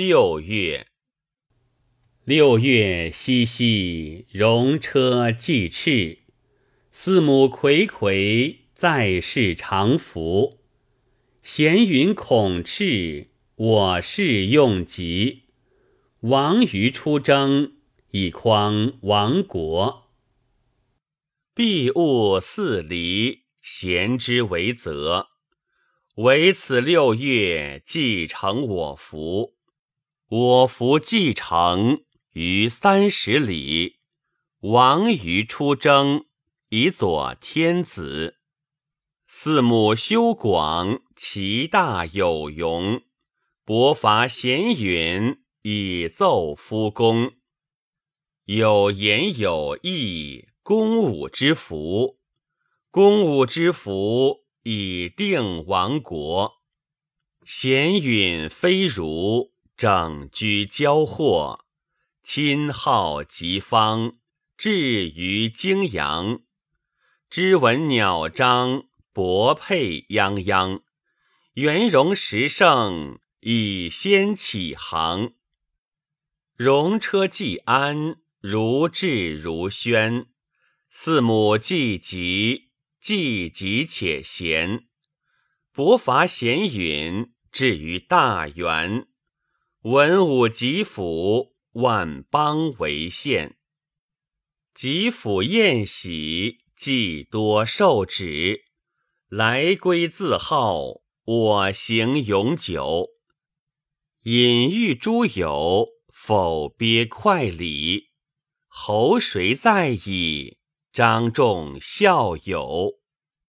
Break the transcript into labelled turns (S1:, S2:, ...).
S1: 六月，
S2: 六月兮兮，戎车既赤。四母睽睽，在世常服。闲云恐赤，我事用急。王于出征，以匡亡国。
S1: 必务四离，贤之为则。唯此六月，既成我服。我服既成于三十里，王于出征，以佐天子。四母修广，其大有容，伯伐贤允，以奏夫公。有言有义，公武之福。公武之福，以定亡国。贤允非儒。整居交祸，亲好疾方，至于泾阳。知闻鸟章，博佩泱泱。元戎十胜，以先起航。戎车既安，如至如轩。四母既急，既急且贤。伯伐贤允，至于大原。文武吉府，万邦为献。吉府宴喜，既多受旨。来归自号，我行永久。隐喻诸友，否别快礼。侯谁在矣？张仲孝友。